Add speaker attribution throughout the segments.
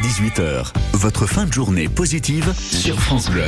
Speaker 1: 18h, votre fin de journée positive sur France Bleu.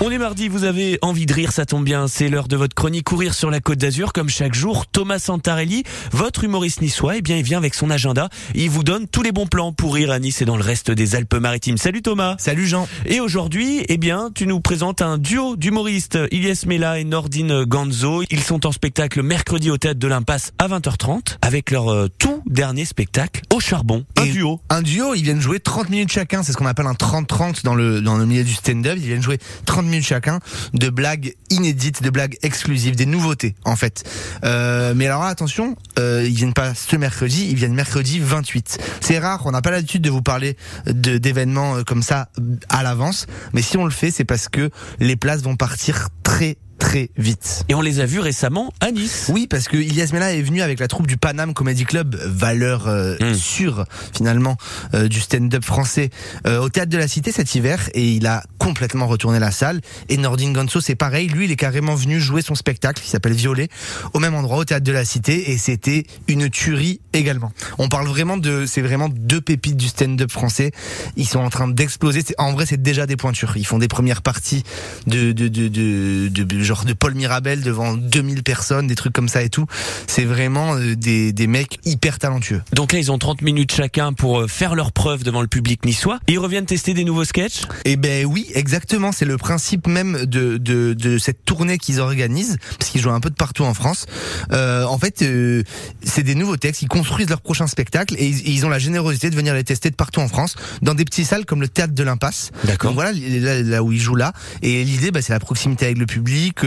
Speaker 2: On est mardi, vous avez envie de rire, ça tombe bien. C'est l'heure de votre chronique Courir sur la Côte d'Azur. Comme chaque jour, Thomas Santarelli, votre humoriste niçois, eh bien, il vient avec son agenda. Il vous donne tous les bons plans pour rire à Nice et dans le reste des Alpes-Maritimes. Salut Thomas.
Speaker 3: Salut Jean.
Speaker 2: Et aujourd'hui, eh bien, tu nous présentes un duo d'humoristes, Ilyes Mela et Nordine Ganzo. Ils sont en spectacle mercredi au Théâtre de l'Impasse à 20h30 avec leur euh, tout dernier spectacle au charbon. Un
Speaker 3: Et
Speaker 2: duo.
Speaker 3: Un duo, ils viennent jouer 30 minutes chacun, c'est ce qu'on appelle un 30-30 dans le, dans le milieu du stand-up. Ils viennent jouer 30 chacun de blagues inédites, de blagues exclusives, des nouveautés en fait. Euh, mais alors attention, euh, ils viennent pas ce mercredi, ils viennent mercredi 28. C'est rare, on n'a pas l'habitude de vous parler d'événements euh, comme ça à l'avance, mais si on le fait, c'est parce que les places vont partir très très vite.
Speaker 2: Et on les a vus récemment à Nice.
Speaker 3: Oui, parce que Ilyes Mela est venu avec la troupe du Paname Comedy Club, valeur euh,
Speaker 2: Mm.
Speaker 3: sûre finalement euh, du stand-up français, euh, au théâtre de la Cité cet hiver, et il a complètement retourné la salle. Et Nordin Gonzo, c'est pareil, lui, il est carrément venu jouer son spectacle qui s'appelle Violet au même endroit, au théâtre de la Cité, et c'était une tuerie également. On parle vraiment de, c'est vraiment deux pépites du stand-up français. Ils sont en train d'exploser. En vrai, c'est déjà des pointures. Ils font des premières parties de, de, de, de, de- genre de Paul Mirabel devant 2000 personnes, des trucs comme ça et tout. C'est vraiment euh, des, des mecs hyper talentueux.
Speaker 2: Donc là, ils ont 30 minutes chacun pour euh, faire leur preuve devant le public niçois. Et ils reviennent tester des nouveaux sketchs?
Speaker 3: Et ben oui, exactement. C'est le principe même de, de, de cette tournée qu'ils organisent, parce qu'ils jouent un peu de partout en France. Euh, en fait, euh, c'est des nouveaux textes. Ils construisent leur prochain spectacle et ils, ils ont la générosité de venir les tester de partout en France, dans des petites salles comme le théâtre de l'Impasse.
Speaker 2: D'accord.
Speaker 3: Donc voilà, là, là où ils jouent là. Et l'idée, bah, c'est la proximité avec le public,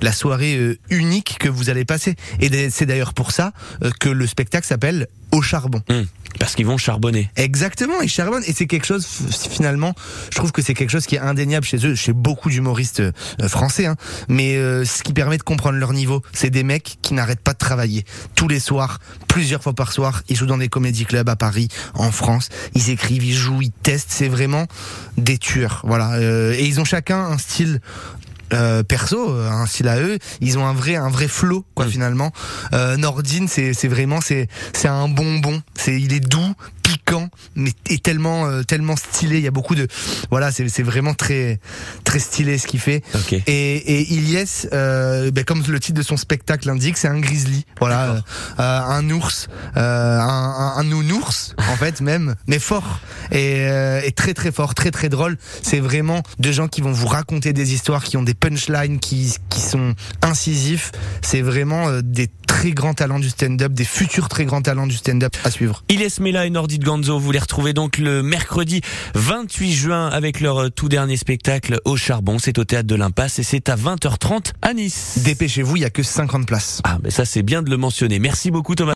Speaker 3: la soirée euh, unique que vous allez passer. Et c'est d'ailleurs pour ça euh, que le spectacle s'appelle Au charbon.
Speaker 2: Hum, parce qu'ils vont charbonner.
Speaker 3: Exactement, ils charbonnent. Et c'est quelque chose finalement, je trouve que c'est quelque chose qui est indéniable chez eux, chez beaucoup d'humoristes euh, français, hein, mais euh, ce qui permet de comprendre leur niveau, c'est des mecs qui n'arrêtent pas de travailler. Tous les soirs, plusieurs fois par soir, ils jouent dans des comédie clubs à Paris, en France, ils écrivent, ils jouent, ils testent, c'est vraiment des tueurs, voilà, Euh, et ils ont chacun un style euh, perso, un style à eux. Ils ont un vrai, un vrai flow, quoi,
Speaker 2: Mm.
Speaker 3: finalement. Euh, Nordine, c'est, c'est vraiment, c'est, c'est un bonbon. C'est, il est doux, piquant, mais et tellement, euh, tellement stylé. Il y a beaucoup de, voilà, c'est, c'est vraiment très, très stylé ce qu'il fait. Et, et Ilyes, euh, ben, comme le titre de son spectacle l'indique, c'est un grizzly. Voilà, euh, euh, un ours, un, un, un nounours, en fait, même, mais fort. Et, et très très fort, très très drôle. C'est vraiment de gens qui vont vous raconter des histoires, qui ont des punchlines, qui, qui sont incisifs. C'est vraiment des très grands talents du stand-up, des futurs très grands talents du stand-up à suivre.
Speaker 2: Ilyes Mela et Nordit Ganzo, vous les retrouvez donc le mercredi 28 juin avec leur euh, tout dernier spectacle au charbon. C'est au théâtre de l'Impasse et c'est à 20h30 à Nice.
Speaker 3: Dépêchez-vous, il y a que 50 places.
Speaker 2: Ah, mais ça c'est bien de le mentionner. Merci beaucoup Thomas.